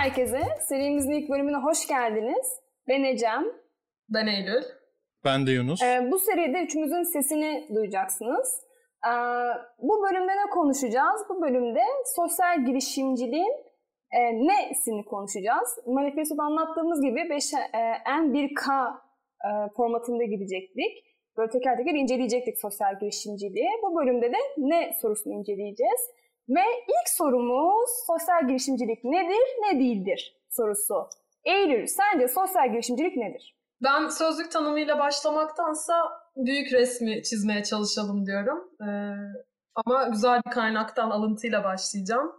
herkese. Serimizin ilk bölümüne hoş geldiniz. Ben Ecem. Ben Eylül. Ben de Yunus. Ee, bu seride üçümüzün sesini duyacaksınız. Ee, bu bölümde ne konuşacağız? Bu bölümde sosyal girişimciliğin e, nesini konuşacağız. Manifestoda anlattığımız gibi 5 e, N1K e, formatında gidecektik. Böyle teker teker inceleyecektik sosyal girişimciliği. Bu bölümde de ne sorusunu inceleyeceğiz. Ve ilk sorumuz sosyal girişimcilik nedir, ne değildir sorusu. Eylül, sence sosyal girişimcilik nedir? Ben sözlük tanımıyla başlamaktansa büyük resmi çizmeye çalışalım diyorum. Ee, ama güzel bir kaynaktan alıntıyla başlayacağım.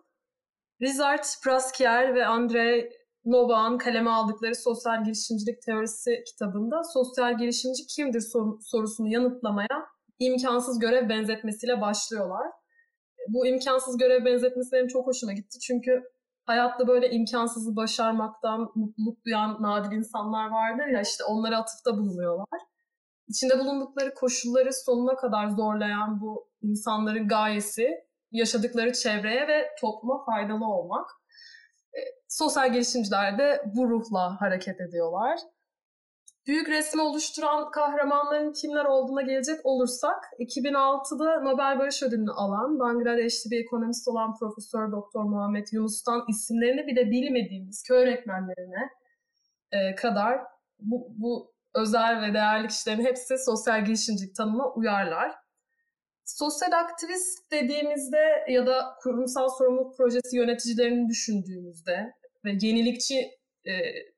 Rizard Praskier ve Andrei Novak'ın kaleme aldıkları Sosyal Girişimcilik Teorisi kitabında sosyal girişimci kimdir sorusunu yanıtlamaya imkansız görev benzetmesiyle başlıyorlar bu imkansız görev benzetmesi benim çok hoşuma gitti. Çünkü hayatta böyle imkansızı başarmaktan mutluluk duyan nadir insanlar vardır ya işte onlara atıfta bulunuyorlar. İçinde bulundukları koşulları sonuna kadar zorlayan bu insanların gayesi yaşadıkları çevreye ve topluma faydalı olmak. E, sosyal girişimciler de bu ruhla hareket ediyorlar. Büyük resmi oluşturan kahramanların kimler olduğuna gelecek olursak 2006'da Nobel Barış Ödülünü alan Bangladeşli bir ekonomist olan Profesör Doktor Muhammed Yunus'tan isimlerini bile bilmediğimiz köy öğretmenlerine e, kadar bu, bu özel ve değerli kişilerin hepsi sosyal girişimcilik tanımına uyarlar. Sosyal aktivist dediğimizde ya da kurumsal sorumluluk projesi yöneticilerini düşündüğümüzde ve yenilikçi e,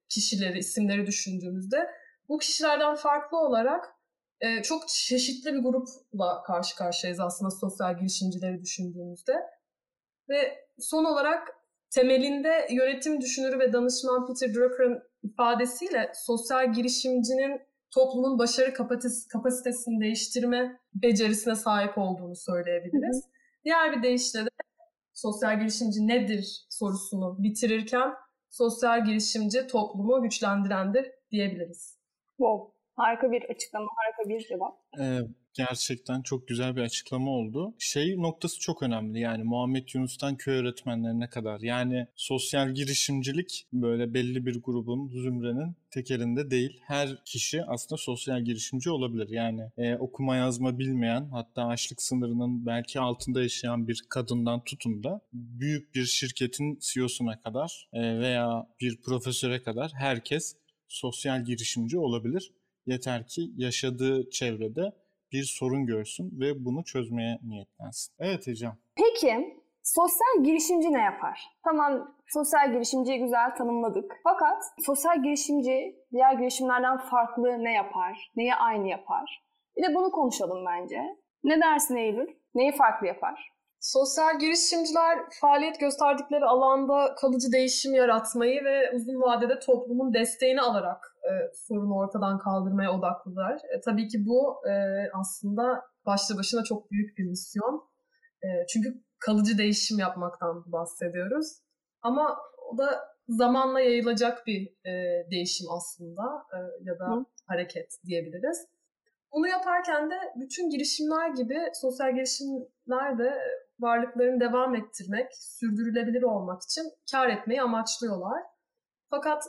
kişileri, isimleri düşündüğümüzde bu kişilerden farklı olarak e, çok çeşitli bir grupla karşı karşıyayız aslında sosyal girişimcileri düşündüğümüzde. Ve son olarak temelinde yönetim düşünürü ve danışman Peter Drucker'ın ifadesiyle sosyal girişimcinin toplumun başarı kapasitesini değiştirme becerisine sahip olduğunu söyleyebiliriz. Hı hı. Diğer bir deyişle de sosyal girişimci nedir sorusunu bitirirken sosyal girişimci toplumu güçlendirendir diyebiliriz. Wow. Harika bir açıklama, harika bir cevap. Ee, gerçekten çok güzel bir açıklama oldu. Şey noktası çok önemli yani Muhammed Yunus'tan köy öğretmenlerine kadar. Yani sosyal girişimcilik böyle belli bir grubun, zümrenin tekerinde değil. Her kişi aslında sosyal girişimci olabilir. Yani e, okuma yazma bilmeyen hatta açlık sınırının belki altında yaşayan bir kadından tutun da büyük bir şirketin CEO'suna kadar e, veya bir profesöre kadar herkes sosyal girişimci olabilir. Yeter ki yaşadığı çevrede bir sorun görsün ve bunu çözmeye niyetlensin. Evet Ecem. Peki sosyal girişimci ne yapar? Tamam sosyal girişimciyi güzel tanımladık. Fakat sosyal girişimci diğer girişimlerden farklı ne yapar? Neyi aynı yapar? Bir de bunu konuşalım bence. Ne dersin Eylül? Neyi farklı yapar? Sosyal girişimciler faaliyet gösterdikleri alanda kalıcı değişim yaratmayı ve uzun vadede toplumun desteğini alarak e, sorunu ortadan kaldırmaya odaklılar. E, tabii ki bu e, aslında başlı başına çok büyük bir misyon. E, çünkü kalıcı değişim yapmaktan bahsediyoruz. Ama o da zamanla yayılacak bir e, değişim aslında e, ya da Hı. hareket diyebiliriz. Bunu yaparken de bütün girişimler gibi sosyal girişimler de varlıklarını devam ettirmek, sürdürülebilir olmak için kar etmeyi amaçlıyorlar. Fakat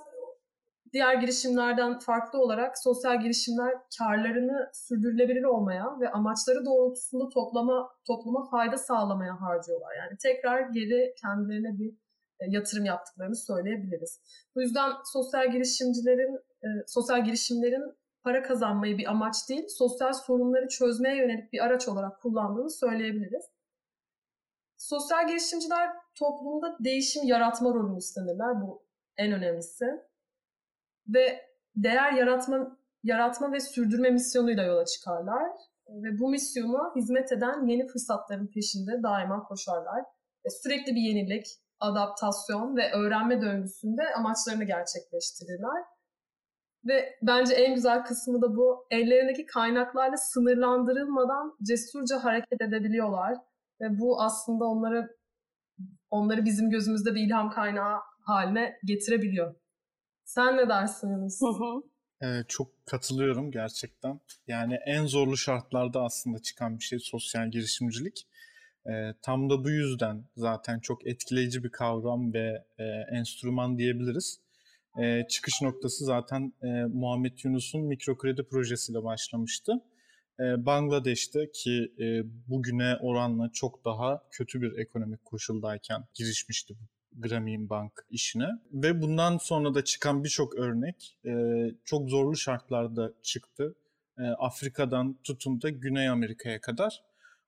diğer girişimlerden farklı olarak sosyal girişimler karlarını sürdürülebilir olmaya ve amaçları doğrultusunda toplama topluma fayda sağlamaya harcıyorlar. Yani tekrar geri kendilerine bir e, yatırım yaptıklarını söyleyebiliriz. Bu yüzden sosyal girişimcilerin e, sosyal girişimlerin para kazanmayı bir amaç değil, sosyal sorunları çözmeye yönelik bir araç olarak kullandığını söyleyebiliriz. Sosyal girişimciler toplumda değişim yaratma rolünü üstlenirler. Bu en önemlisi. Ve değer yaratma yaratma ve sürdürme misyonuyla yola çıkarlar. Ve bu misyona hizmet eden yeni fırsatların peşinde daima koşarlar. Ve sürekli bir yenilik, adaptasyon ve öğrenme döngüsünde amaçlarını gerçekleştirirler. Ve bence en güzel kısmı da bu. Ellerindeki kaynaklarla sınırlandırılmadan cesurca hareket edebiliyorlar ve bu aslında onları onları bizim gözümüzde bir ilham kaynağı haline getirebiliyor. Sen ne dersin Yunus? Evet, çok katılıyorum gerçekten. Yani en zorlu şartlarda aslında çıkan bir şey sosyal girişimcilik. E, tam da bu yüzden zaten çok etkileyici bir kavram ve e, enstrüman diyebiliriz. E, çıkış noktası zaten e, Muhammed Yunus'un mikro kredi projesiyle başlamıştı. Bangladeş'te ki bugüne oranla çok daha kötü bir ekonomik koşuldayken girişmişti Grameen Bank işine. Ve bundan sonra da çıkan birçok örnek çok zorlu şartlarda çıktı. Afrika'dan tutun da Güney Amerika'ya kadar.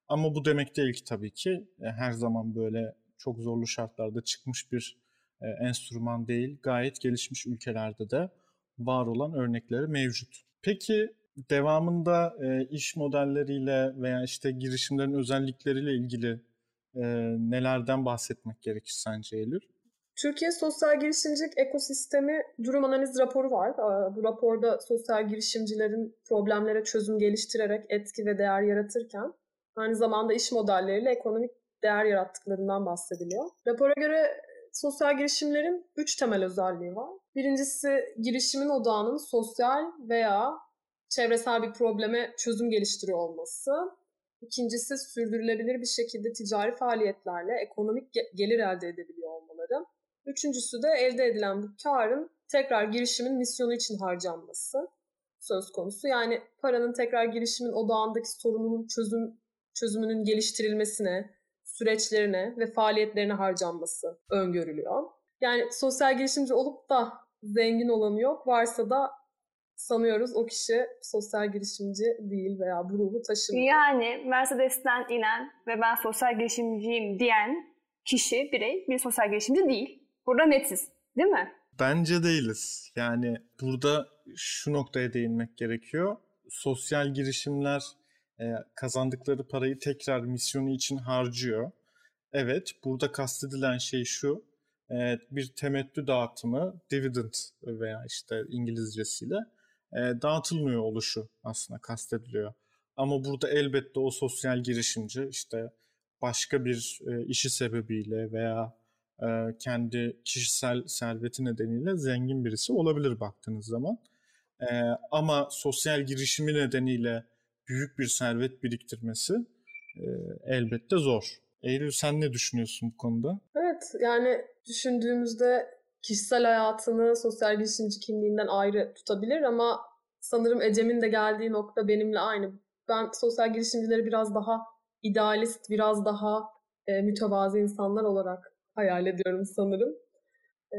Ama bu demek değil ki tabii ki her zaman böyle çok zorlu şartlarda çıkmış bir e, enstrüman değil. Gayet gelişmiş ülkelerde de var olan örnekleri mevcut. Peki devamında e, iş modelleriyle veya işte girişimlerin özellikleriyle ilgili e, nelerden bahsetmek gerekir sence Eylül? Türkiye Sosyal Girişimcilik Ekosistemi Durum Analiz raporu var. Bu raporda sosyal girişimcilerin problemlere çözüm geliştirerek etki ve değer yaratırken aynı zamanda iş modelleriyle ekonomik değer yarattıklarından bahsediliyor. Rapora göre sosyal girişimlerin üç temel özelliği var. Birincisi girişimin odağının sosyal veya çevresel bir probleme çözüm geliştiriyor olması. İkincisi sürdürülebilir bir şekilde ticari faaliyetlerle ekonomik gelir elde edebiliyor olmaları. Üçüncüsü de elde edilen bu karın tekrar girişimin misyonu için harcanması söz konusu. Yani paranın tekrar girişimin odağındaki sorunun çözüm çözümünün geliştirilmesine, süreçlerine ve faaliyetlerine harcanması öngörülüyor. Yani sosyal girişimci olup da zengin olanı yok. Varsa da sanıyoruz o kişi sosyal girişimci değil veya bu ruhu taşımıyor. Yani Mercedes'ten inen ve ben sosyal girişimciyim diyen kişi, birey bir sosyal girişimci değil. Burada netiz değil mi? Bence değiliz. Yani burada şu noktaya değinmek gerekiyor. Sosyal girişimler e, kazandıkları parayı tekrar misyonu için harcıyor. Evet, burada kastedilen şey şu. E, bir temettü dağıtımı, dividend veya işte İngilizcesiyle e, dağıtılmıyor oluşu aslında kastediliyor. Ama burada elbette o sosyal girişimci işte başka bir e, işi sebebiyle veya e, kendi kişisel serveti nedeniyle zengin birisi olabilir baktığınız zaman. E, ama sosyal girişimi nedeniyle büyük bir servet biriktirmesi e, elbette zor. Eylül sen ne düşünüyorsun bu konuda? Evet yani düşündüğümüzde kişisel hayatını sosyal girişimci kimliğinden ayrı tutabilir ama sanırım Ecem'in de geldiği nokta benimle aynı. Ben sosyal girişimcileri biraz daha idealist, biraz daha e, mütevazi insanlar olarak hayal ediyorum sanırım. E,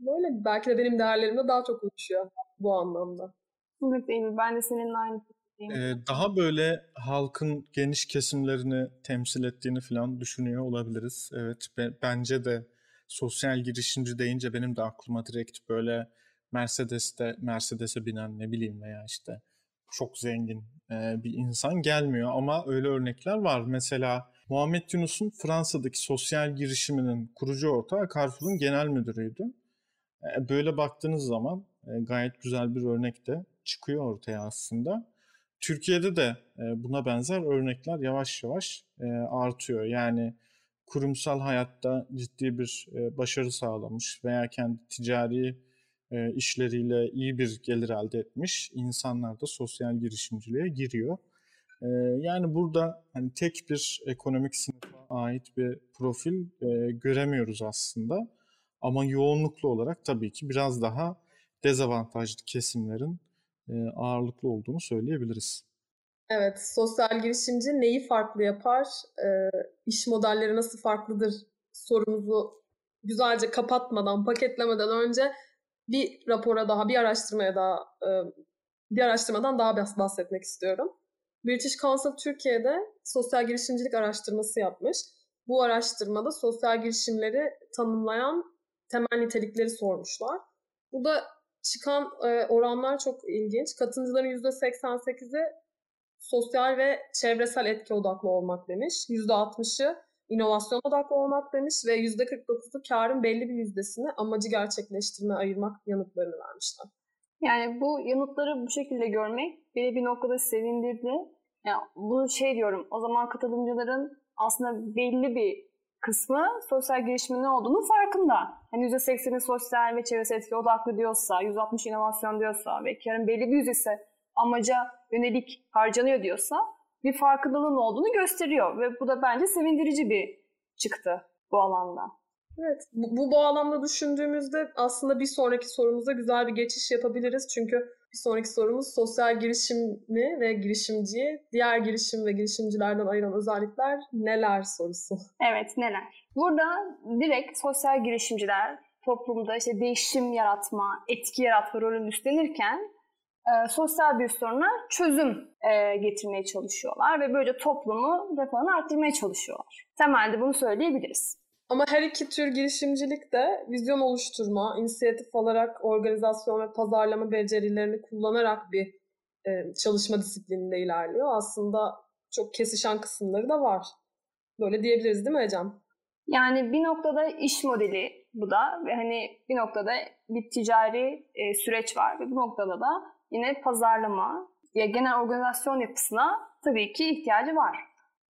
böyle belki de benim değerlerimle daha çok uyuşuyor bu anlamda. Evet Eylül, ben de seninle aynı ee, daha böyle halkın geniş kesimlerini temsil ettiğini falan düşünüyor olabiliriz. Evet, be, bence de sosyal girişimci deyince benim de aklıma direkt böyle Mercedes'te Mercedes'e binen ne bileyim veya işte çok zengin e, bir insan gelmiyor ama öyle örnekler var. Mesela Muhammed Yunus'un Fransa'daki sosyal girişiminin kurucu ortağı Carrefour'un genel müdürüydü. E, böyle baktığınız zaman e, gayet güzel bir örnek de çıkıyor ortaya aslında. Türkiye'de de e, buna benzer örnekler yavaş yavaş e, artıyor. Yani kurumsal hayatta ciddi bir e, başarı sağlamış veya kendi ticari işleriyle iyi bir gelir elde etmiş insanlar da sosyal girişimciliğe giriyor. Yani burada hani tek bir ekonomik sınıfa ait bir profil göremiyoruz aslında. Ama yoğunluklu olarak tabii ki biraz daha dezavantajlı kesimlerin ağırlıklı olduğunu söyleyebiliriz. Evet, sosyal girişimci neyi farklı yapar, e, iş modelleri nasıl farklıdır sorumuzu güzelce kapatmadan, paketlemeden önce bir rapora daha, bir araştırmaya daha, e, bir araştırmadan daha bahsetmek istiyorum. British Council Türkiye'de sosyal girişimcilik araştırması yapmış. Bu araştırmada sosyal girişimleri tanımlayan temel nitelikleri sormuşlar. Burada çıkan e, oranlar çok ilginç. Katılımcıların %88'i sosyal ve çevresel etki odaklı olmak demiş. %60'ı inovasyon odaklı olmak demiş ve %49'u karın belli bir yüzdesini amacı gerçekleştirme ayırmak yanıtlarını vermişler. Yani bu yanıtları bu şekilde görmek beni bir noktada sevindirdi. Yani bunu şey diyorum, o zaman katılımcıların aslında belli bir kısmı sosyal girişimin ne olduğunu farkında. Hani %80'i sosyal ve çevresel etki odaklı diyorsa, %60 inovasyon diyorsa ve karın belli bir yüzdesi amaca yönelik harcanıyor diyorsa bir farkındalığın olduğunu gösteriyor ve bu da bence sevindirici bir çıktı bu alanda. Evet, bu, bu bağlamda düşündüğümüzde aslında bir sonraki sorumuza güzel bir geçiş yapabiliriz. Çünkü bir sonraki sorumuz sosyal girişimi ve girişimciyi diğer girişim ve girişimcilerden ayıran özellikler neler sorusu. Evet, neler? Burada direkt sosyal girişimciler toplumda işte değişim yaratma, etki yaratma rolünü üstlenirken e, sosyal bir soruna çözüm e, getirmeye çalışıyorlar ve böyle toplumu refahını arttırmaya çalışıyorlar. Temelde bunu söyleyebiliriz. Ama her iki tür girişimcilik de vizyon oluşturma, inisiyatif olarak organizasyon ve pazarlama becerilerini kullanarak bir e, çalışma disiplininde ilerliyor. Aslında çok kesişen kısımları da var. Böyle diyebiliriz değil mi Ecem? Yani bir noktada iş modeli bu da ve hani bir noktada bir ticari e, süreç var ve bu noktada da yine pazarlama ya genel organizasyon yapısına tabii ki ihtiyacı var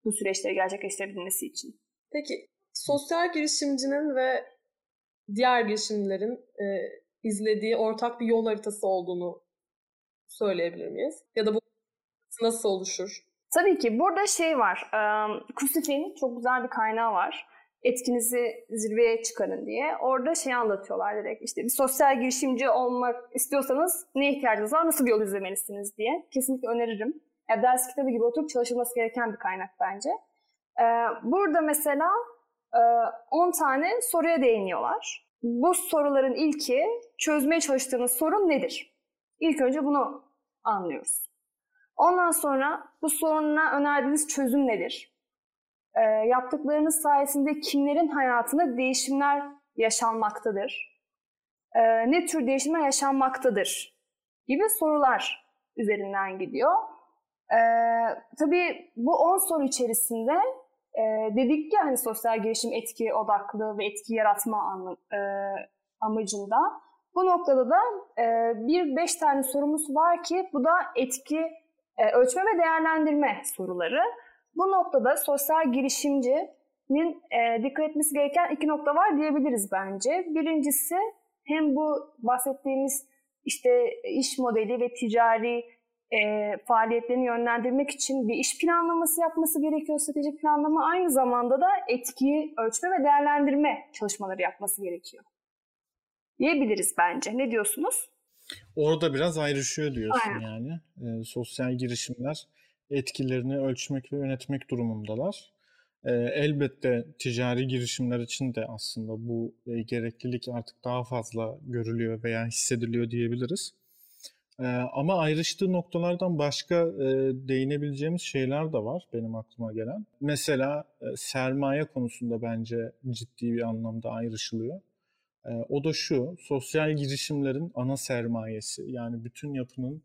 bu süreçleri gerçekleştirebilmesi için. Peki sosyal girişimcinin ve diğer girişimlerin e, izlediği ortak bir yol haritası olduğunu söyleyebilir miyiz? Ya da bu nasıl oluşur? Tabii ki burada şey var. Um, Kusif'in çok güzel bir kaynağı var. Etkinizi zirveye çıkarın diye. Orada şey anlatıyorlar direkt. İşte bir sosyal girişimci olmak istiyorsanız ne ihtiyacınız var, nasıl bir yol izlemelisiniz diye. Kesinlikle öneririm. Yani ders kitabı gibi oturup çalışılması gereken bir kaynak bence. Ee, burada mesela 10 tane soruya değiniyorlar. Bu soruların ilki çözmeye çalıştığınız sorun nedir? İlk önce bunu anlıyoruz. Ondan sonra bu soruna önerdiğiniz çözüm nedir? E, yaptıklarınız sayesinde kimlerin hayatında değişimler yaşanmaktadır? E, ne tür değişimler yaşanmaktadır? Gibi sorular üzerinden gidiyor. E, tabii bu 10 soru içerisinde e, dedik ya hani sosyal gelişim etki odaklı ve etki yaratma anı, e, amacında. Bu noktada da e, bir beş tane sorumuz var ki bu da etki e, ölçme ve değerlendirme soruları. Bu noktada sosyal girişimcinin e, dikkat etmesi gereken iki nokta var diyebiliriz bence. Birincisi hem bu bahsettiğimiz işte iş modeli ve ticari e, faaliyetlerini yönlendirmek için bir iş planlaması yapması gerekiyor, stratejik planlama. Aynı zamanda da etkiyi ölçme ve değerlendirme çalışmaları yapması gerekiyor. Diyebiliriz bence. Ne diyorsunuz? Orada biraz ayrışıyor diyorsun Aynen. yani. E, sosyal girişimler etkilerini ölçmek ve yönetmek durumundalar. E, elbette ticari girişimler için de aslında bu e, gereklilik artık daha fazla görülüyor veya hissediliyor diyebiliriz. Ee, ama ayrıştığı noktalardan başka e, değinebileceğimiz şeyler de var benim aklıma gelen. Mesela e, sermaye konusunda bence ciddi bir anlamda ayrışılıyor. E, o da şu, sosyal girişimlerin ana sermayesi yani bütün yapının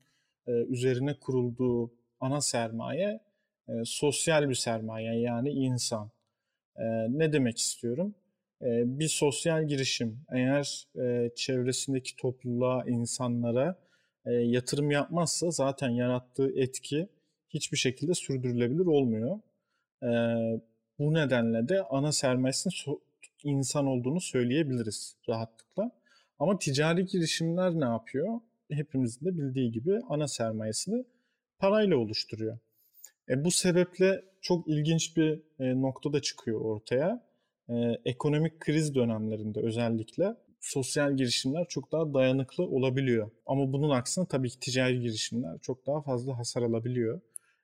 üzerine kurulduğu ana sermaye e, sosyal bir sermaye yani insan. E, ne demek istiyorum? E, bir sosyal girişim eğer e, çevresindeki topluluğa, insanlara e, yatırım yapmazsa zaten yarattığı etki hiçbir şekilde sürdürülebilir olmuyor. E, bu nedenle de ana sermayesinin so- insan olduğunu söyleyebiliriz rahatlıkla. Ama ticari girişimler ne yapıyor? Hepimizin de bildiği gibi ana sermayesini parayla oluşturuyor. E, bu sebeple çok ilginç bir e, nokta da çıkıyor ortaya. E, ekonomik kriz dönemlerinde özellikle sosyal girişimler çok daha dayanıklı olabiliyor. Ama bunun aksine tabii ki ticari girişimler çok daha fazla hasar alabiliyor.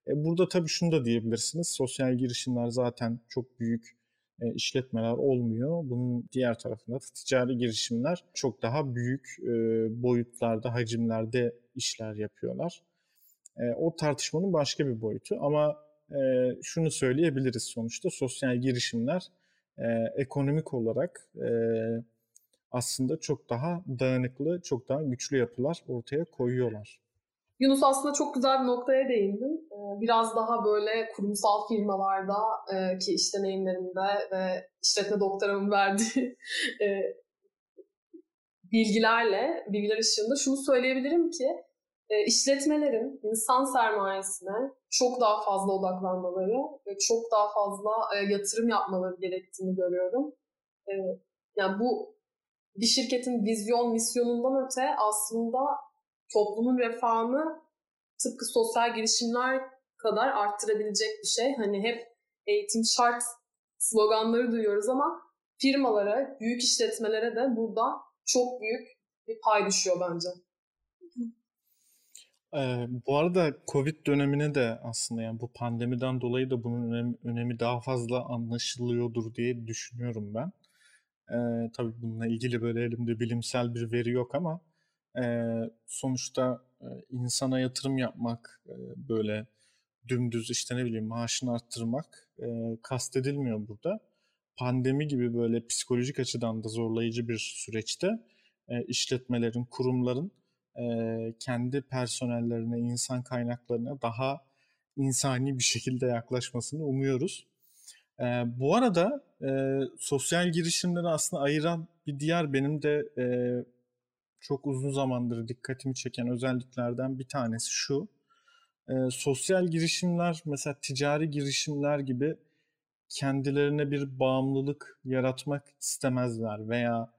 E burada tabii şunu da diyebilirsiniz. Sosyal girişimler zaten çok büyük e, işletmeler olmuyor. Bunun diğer tarafında da ticari girişimler çok daha büyük e, boyutlarda, hacimlerde işler yapıyorlar. E, o tartışmanın başka bir boyutu ama e, şunu söyleyebiliriz sonuçta sosyal girişimler e, ekonomik olarak e, aslında çok daha dayanıklı, çok daha güçlü yapılar ortaya koyuyorlar. Yunus aslında çok güzel bir noktaya değindin. Biraz daha böyle kurumsal firmalarda ki iş deneyimlerimde ve işletme doktoramın verdiği bilgilerle, bilgiler ışığında şunu söyleyebilirim ki e, işletmelerin insan sermayesine çok daha fazla odaklanmaları ve çok daha fazla yatırım yapmaları gerektiğini görüyorum. Yani bu bir şirketin vizyon, misyonundan öte aslında toplumun refahını tıpkı sosyal girişimler kadar arttırabilecek bir şey. Hani hep eğitim şart sloganları duyuyoruz ama firmalara, büyük işletmelere de burada çok büyük bir pay düşüyor bence. Ee, bu arada Covid dönemine de aslında yani bu pandemiden dolayı da bunun önemi, önemi daha fazla anlaşılıyordur diye düşünüyorum ben. Ee, tabii bununla ilgili böyle elimde bilimsel bir veri yok ama e, sonuçta e, insana yatırım yapmak, e, böyle dümdüz işte ne bileyim maaşını arttırmak e, kastedilmiyor burada. Pandemi gibi böyle psikolojik açıdan da zorlayıcı bir süreçte e, işletmelerin, kurumların e, kendi personellerine, insan kaynaklarına daha insani bir şekilde yaklaşmasını umuyoruz. E, bu arada e, sosyal girişimleri aslında ayıran bir diğer benim de e, çok uzun zamandır dikkatimi çeken özelliklerden bir tanesi şu. E, sosyal girişimler mesela ticari girişimler gibi kendilerine bir bağımlılık yaratmak istemezler veya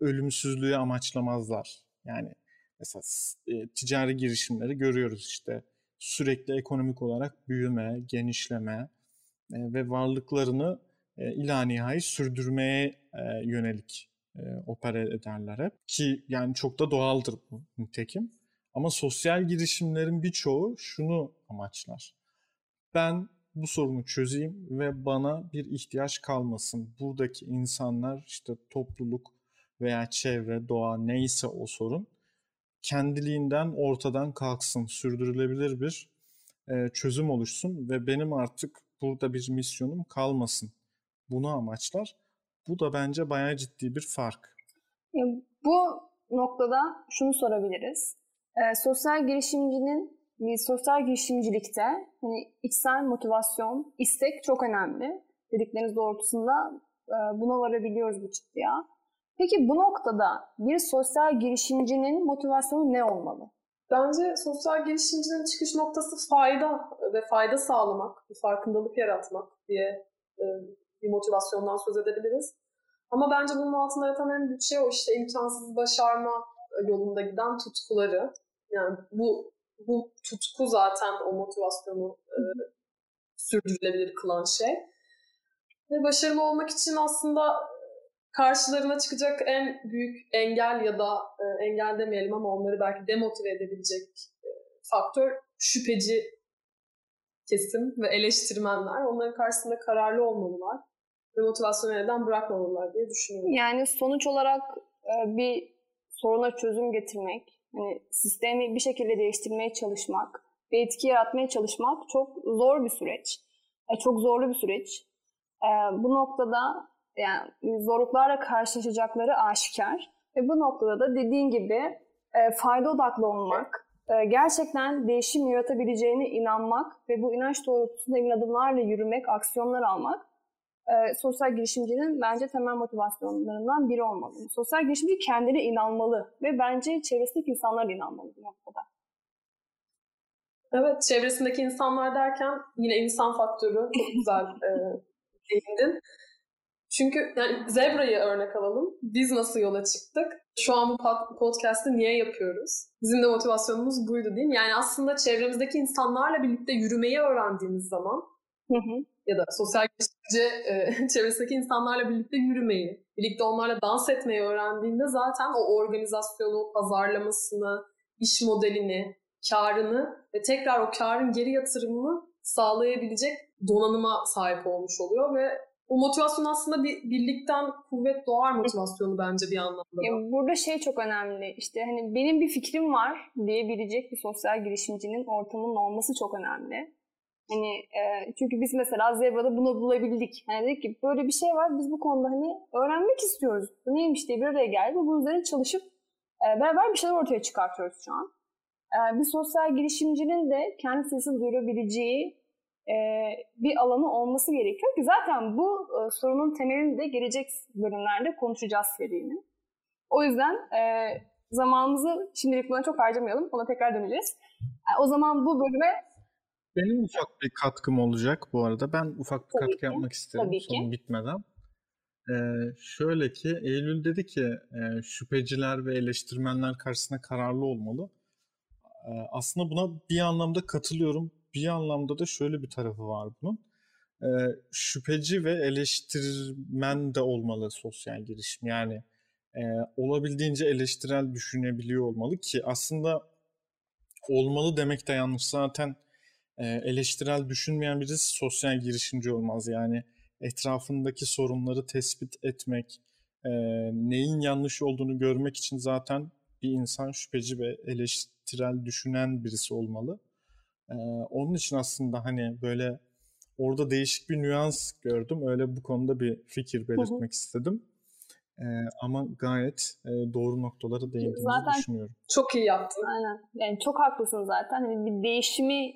ölümsüzlüğü amaçlamazlar. Yani mesela e, ticari girişimleri görüyoruz işte sürekli ekonomik olarak büyüme, genişleme e, ve varlıklarını e, ila nihai sürdürmeye e, yönelik e, opera ederler hep. Ki yani çok da doğaldır bu nitekim. Ama sosyal girişimlerin birçoğu şunu amaçlar. Ben bu sorunu çözeyim ve bana bir ihtiyaç kalmasın. Buradaki insanlar işte topluluk veya çevre, doğa neyse o sorun kendiliğinden ortadan kalksın, sürdürülebilir bir e, çözüm oluşsun ve benim artık burada bir misyonum kalmasın. Bunu amaçlar. Bu da bence bayağı ciddi bir fark. Bu noktada şunu sorabiliriz. E, sosyal girişimcinin bir sosyal girişimcilikte hani içsel motivasyon, istek çok önemli. Dedikleriniz doğrultusunda e, buna varabiliyoruz bu çıktıya. Peki bu noktada bir sosyal girişimcinin motivasyonu ne olmalı? Bence sosyal girişimcinin çıkış noktası fayda ve fayda sağlamak, bir farkındalık yaratmak diye e, bir motivasyondan söz edebiliriz. Ama bence bunun altında yatan en büyük şey o işte imkansız başarma yolunda giden tutkuları. Yani bu bu tutku zaten o motivasyonu e, sürdürülebilir kılan şey. Ve başarılı olmak için aslında karşılarına çıkacak en büyük engel ya da e, engel demeyelim ama onları belki demotive edebilecek e, faktör şüpheci kesim ve eleştirmenler. Onların karşısında kararlı olmalılar ve motivasyonu elden bırakmamalılar diye düşünüyorum. Yani sonuç olarak e, bir soruna çözüm getirmek, hani sistemi bir şekilde değiştirmeye çalışmak, bir etki yaratmaya çalışmak çok zor bir süreç. E, çok zorlu bir süreç. E, bu noktada yani zorluklarla karşılaşacakları aşikar. Ve bu noktada da dediğin gibi e, fayda odaklı olmak, e, gerçekten değişim yaratabileceğine inanmak ve bu inanç doğrultusunda emin adımlarla yürümek, aksiyonlar almak e, sosyal girişimcinin bence temel motivasyonlarından biri olmalı. Sosyal girişimci kendine inanmalı ve bence çevresindeki insanlar inanmalı bu noktada. Evet, çevresindeki insanlar derken yine insan faktörü çok güzel e, değindin. Çünkü yani Zebra'yı örnek alalım. Biz nasıl yola çıktık? Şu an bu podcast'ı niye yapıyoruz? Bizim de motivasyonumuz buydu değil mi? Yani aslında çevremizdeki insanlarla birlikte yürümeyi öğrendiğimiz zaman hı hı. ya da sosyal geliştirici e, çevresindeki insanlarla birlikte yürümeyi, birlikte onlarla dans etmeyi öğrendiğinde zaten o organizasyonu, pazarlamasını, iş modelini, karını ve tekrar o karın geri yatırımını sağlayabilecek donanıma sahip olmuş oluyor ve o motivasyon aslında bir birlikten kuvvet doğar motivasyonu bence bir anlamda. Ya burada şey çok önemli. İşte hani benim bir fikrim var diyebilecek bir sosyal girişimcinin ortamının olması çok önemli. Hani e, çünkü biz mesela Zebra'da bunu bulabildik. Hani dedik ki böyle bir şey var biz bu konuda hani öğrenmek istiyoruz. Bu neymiş diye bir araya geldik ve bunun üzerine çalışıp e, beraber bir şeyler ortaya çıkartıyoruz şu an. E, bir sosyal girişimcinin de kendi sesini duyurabileceği bir alanı olması gerekiyor ki zaten bu e, sorunun temelini de gelecek bölümlerde konuşacağız serinin. O yüzden e, zamanımızı şimdilik buna çok harcamayalım. Ona tekrar döneceğiz. o zaman bu bölüme benim ufak bir katkım olacak bu arada. Ben ufak bir Tabii katkı ki. yapmak isterim Tabii sorun ki. bitmeden. Ee, şöyle ki Eylül dedi ki e, şüpheciler ve eleştirmenler karşısında kararlı olmalı. Ee, aslında buna bir anlamda katılıyorum bir anlamda da şöyle bir tarafı var bunun. Ee, şüpheci ve eleştirmen de olmalı sosyal girişim. Yani e, olabildiğince eleştirel düşünebiliyor olmalı ki aslında olmalı demek de yanlış. Zaten e, eleştirel düşünmeyen birisi sosyal girişimci olmaz. Yani etrafındaki sorunları tespit etmek, e, neyin yanlış olduğunu görmek için zaten bir insan şüpheci ve eleştirel düşünen birisi olmalı. E, onun için aslında hani böyle orada değişik bir nüans gördüm. Öyle bu konuda bir fikir belirtmek hı hı. istedim. Ee, ama gayet e, doğru noktalara değindiğinizi zaten düşünüyorum. Çok iyi yaptın. Aynen. Yani çok haklısın zaten. Hani bir değişimi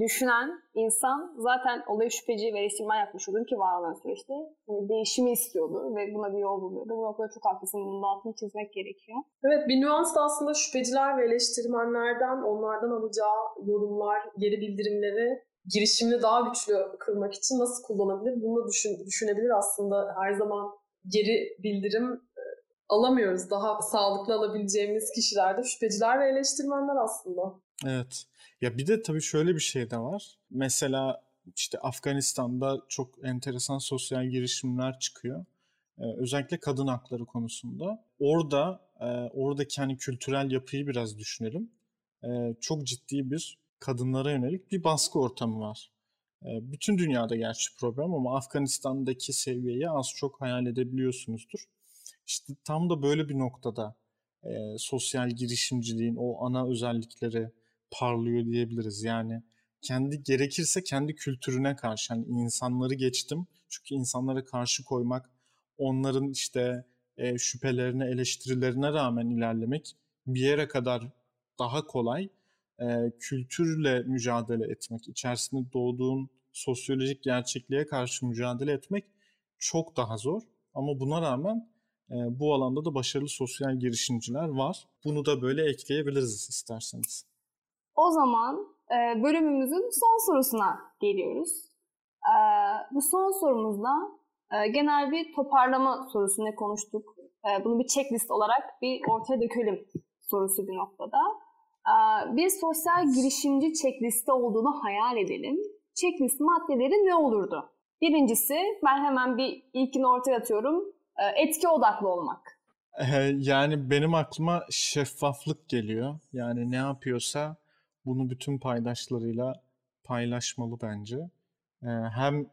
düşünen insan zaten olayı şüpheci ve eleştirmen yapmış olur ki var olan süreçte. Yani değişimi istiyordu ve buna bir yol buluyordu. Bu noktada çok haklısın. Bunun altını çizmek gerekiyor. Evet bir nüans da aslında şüpheciler ve eleştirmenlerden onlardan alacağı yorumlar, geri bildirimleri girişimini daha güçlü kılmak için nasıl kullanabilir? Bunu da düşün, düşünebilir aslında. Her zaman geri bildirim e, alamıyoruz. Daha sağlıklı alabileceğimiz kişiler de şüpheciler ve eleştirmenler aslında. Evet. Ya bir de tabii şöyle bir şey de var. Mesela işte Afganistan'da çok enteresan sosyal girişimler çıkıyor. Ee, özellikle kadın hakları konusunda. Orada e, oradaki hani kültürel yapıyı biraz düşünelim. E, çok ciddi bir kadınlara yönelik bir baskı ortamı var. E, bütün dünyada gerçi problem ama Afganistan'daki seviyeyi az çok hayal edebiliyorsunuzdur. İşte tam da böyle bir noktada e, sosyal girişimciliğin o ana özellikleri parlıyor diyebiliriz. Yani kendi gerekirse kendi kültürüne karşı yani insanları geçtim. Çünkü insanlara karşı koymak, onların işte e, şüphelerine, eleştirilerine rağmen ilerlemek bir yere kadar daha kolay. E, kültürle mücadele etmek, içerisinde doğduğun sosyolojik gerçekliğe karşı mücadele etmek çok daha zor. Ama buna rağmen e, bu alanda da başarılı sosyal girişimciler var. Bunu da böyle ekleyebiliriz isterseniz. O zaman e, bölümümüzün son sorusuna geliyoruz. E, bu son sorumuzda e, genel bir toparlama sorusunu konuştuk. E, bunu bir checklist olarak bir ortaya dökelim sorusu bir noktada. E, bir sosyal girişimci checklisti olduğunu hayal edelim. Checklist maddeleri ne olurdu? Birincisi ben hemen bir ilkini ortaya atıyorum. E, etki odaklı olmak. Yani benim aklıma şeffaflık geliyor. Yani ne yapıyorsa bunu bütün paydaşlarıyla paylaşmalı bence. Ee, hem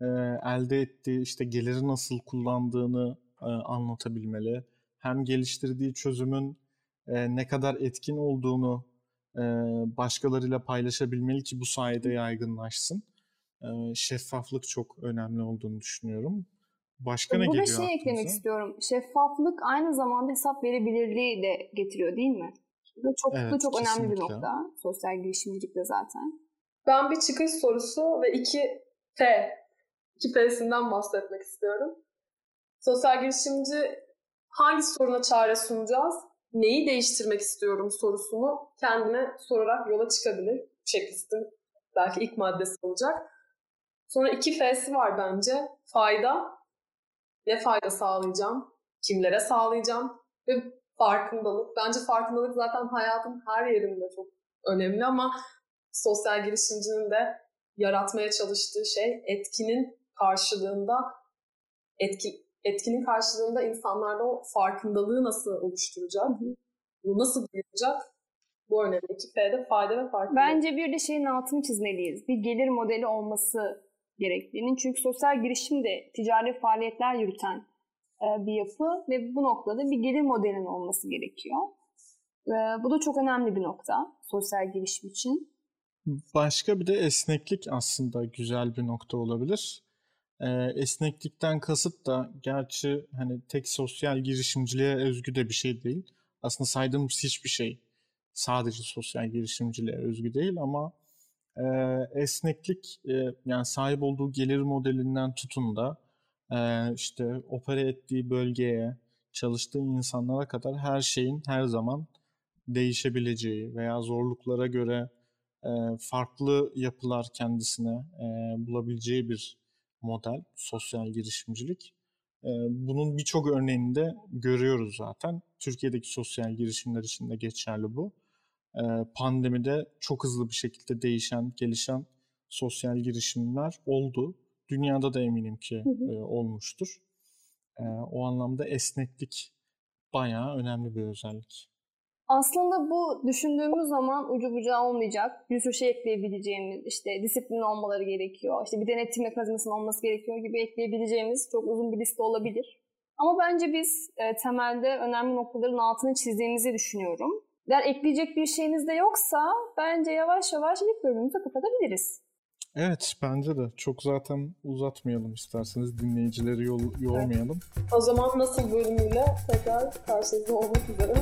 e, elde ettiği işte geliri nasıl kullandığını e, anlatabilmeli. Hem geliştirdiği çözümün e, ne kadar etkin olduğunu e, başkalarıyla paylaşabilmeli ki bu sayede yaygınlaşsın. E, şeffaflık çok önemli olduğunu düşünüyorum. Başka ne geliyor Burada şey eklemek istiyorum. Şeffaflık aynı zamanda hesap verebilirliği de getiriyor değil mi? Bu çok, evet, bu çok kesinlikle. önemli bir nokta. Sosyal girişimcilikte zaten. Ben bir çıkış sorusu ve iki F, iki F'sinden bahsetmek istiyorum. Sosyal girişimci hangi soruna çare sunacağız, neyi değiştirmek istiyorum sorusunu kendine sorarak yola çıkabilir. Checklistin belki ilk maddesi olacak. Sonra iki F'si var bence. Fayda, ne fayda sağlayacağım, kimlere sağlayacağım ve farkındalık. Bence farkındalık zaten hayatın her yerinde çok önemli ama sosyal girişimcinin de yaratmaya çalıştığı şey etkinin karşılığında etki etkinin karşılığında insanlarda o farkındalığı nasıl oluşturacak? Bu nasıl duyulacak? Bu önemli. İki F'de fayda ve farkındalık. Bence bir de şeyin altını çizmeliyiz. Bir gelir modeli olması gerektiğinin. Çünkü sosyal girişim de ticari faaliyetler yürüten bir yapı ve bu noktada bir gelir modelinin olması gerekiyor. Bu da çok önemli bir nokta sosyal girişim için. Başka bir de esneklik aslında güzel bir nokta olabilir. Ee, esneklikten kasıt da gerçi hani tek sosyal girişimciliğe özgü de bir şey değil. Aslında saydığımız hiçbir şey sadece sosyal girişimciliğe özgü değil ama e, esneklik e, yani sahip olduğu gelir modelinden tutun da e, işte opera ettiği bölgeye, çalıştığı insanlara kadar her şeyin her zaman değişebileceği veya zorluklara göre e, farklı yapılar kendisine e, bulabileceği bir model sosyal girişimcilik. E, bunun birçok örneğini de görüyoruz zaten. Türkiye'deki sosyal girişimler için de geçerli bu. e, pandemide çok hızlı bir şekilde değişen, gelişen sosyal girişimler oldu. Dünyada da eminim ki Hı hı. e, olmuştur. E, o anlamda esneklik bayağı önemli bir özellik. Aslında bu düşündüğümüz zaman ucu bucağı olmayacak. Bir sürü şey ekleyebileceğimiz, işte disiplin olmaları gerekiyor, işte bir denetim mekanizmasının olması gerekiyor gibi ekleyebileceğimiz çok uzun bir liste olabilir. Ama bence biz e, temelde önemli noktaların altını çizdiğimizi düşünüyorum. Eğer ekleyecek bir şeyiniz de yoksa bence yavaş yavaş ilk bölümümüzü kapatabiliriz. Evet bence de çok zaten uzatmayalım isterseniz dinleyicileri yol, yormayalım. O zaman nasıl bölümüyle tekrar karşınızda olmak üzere.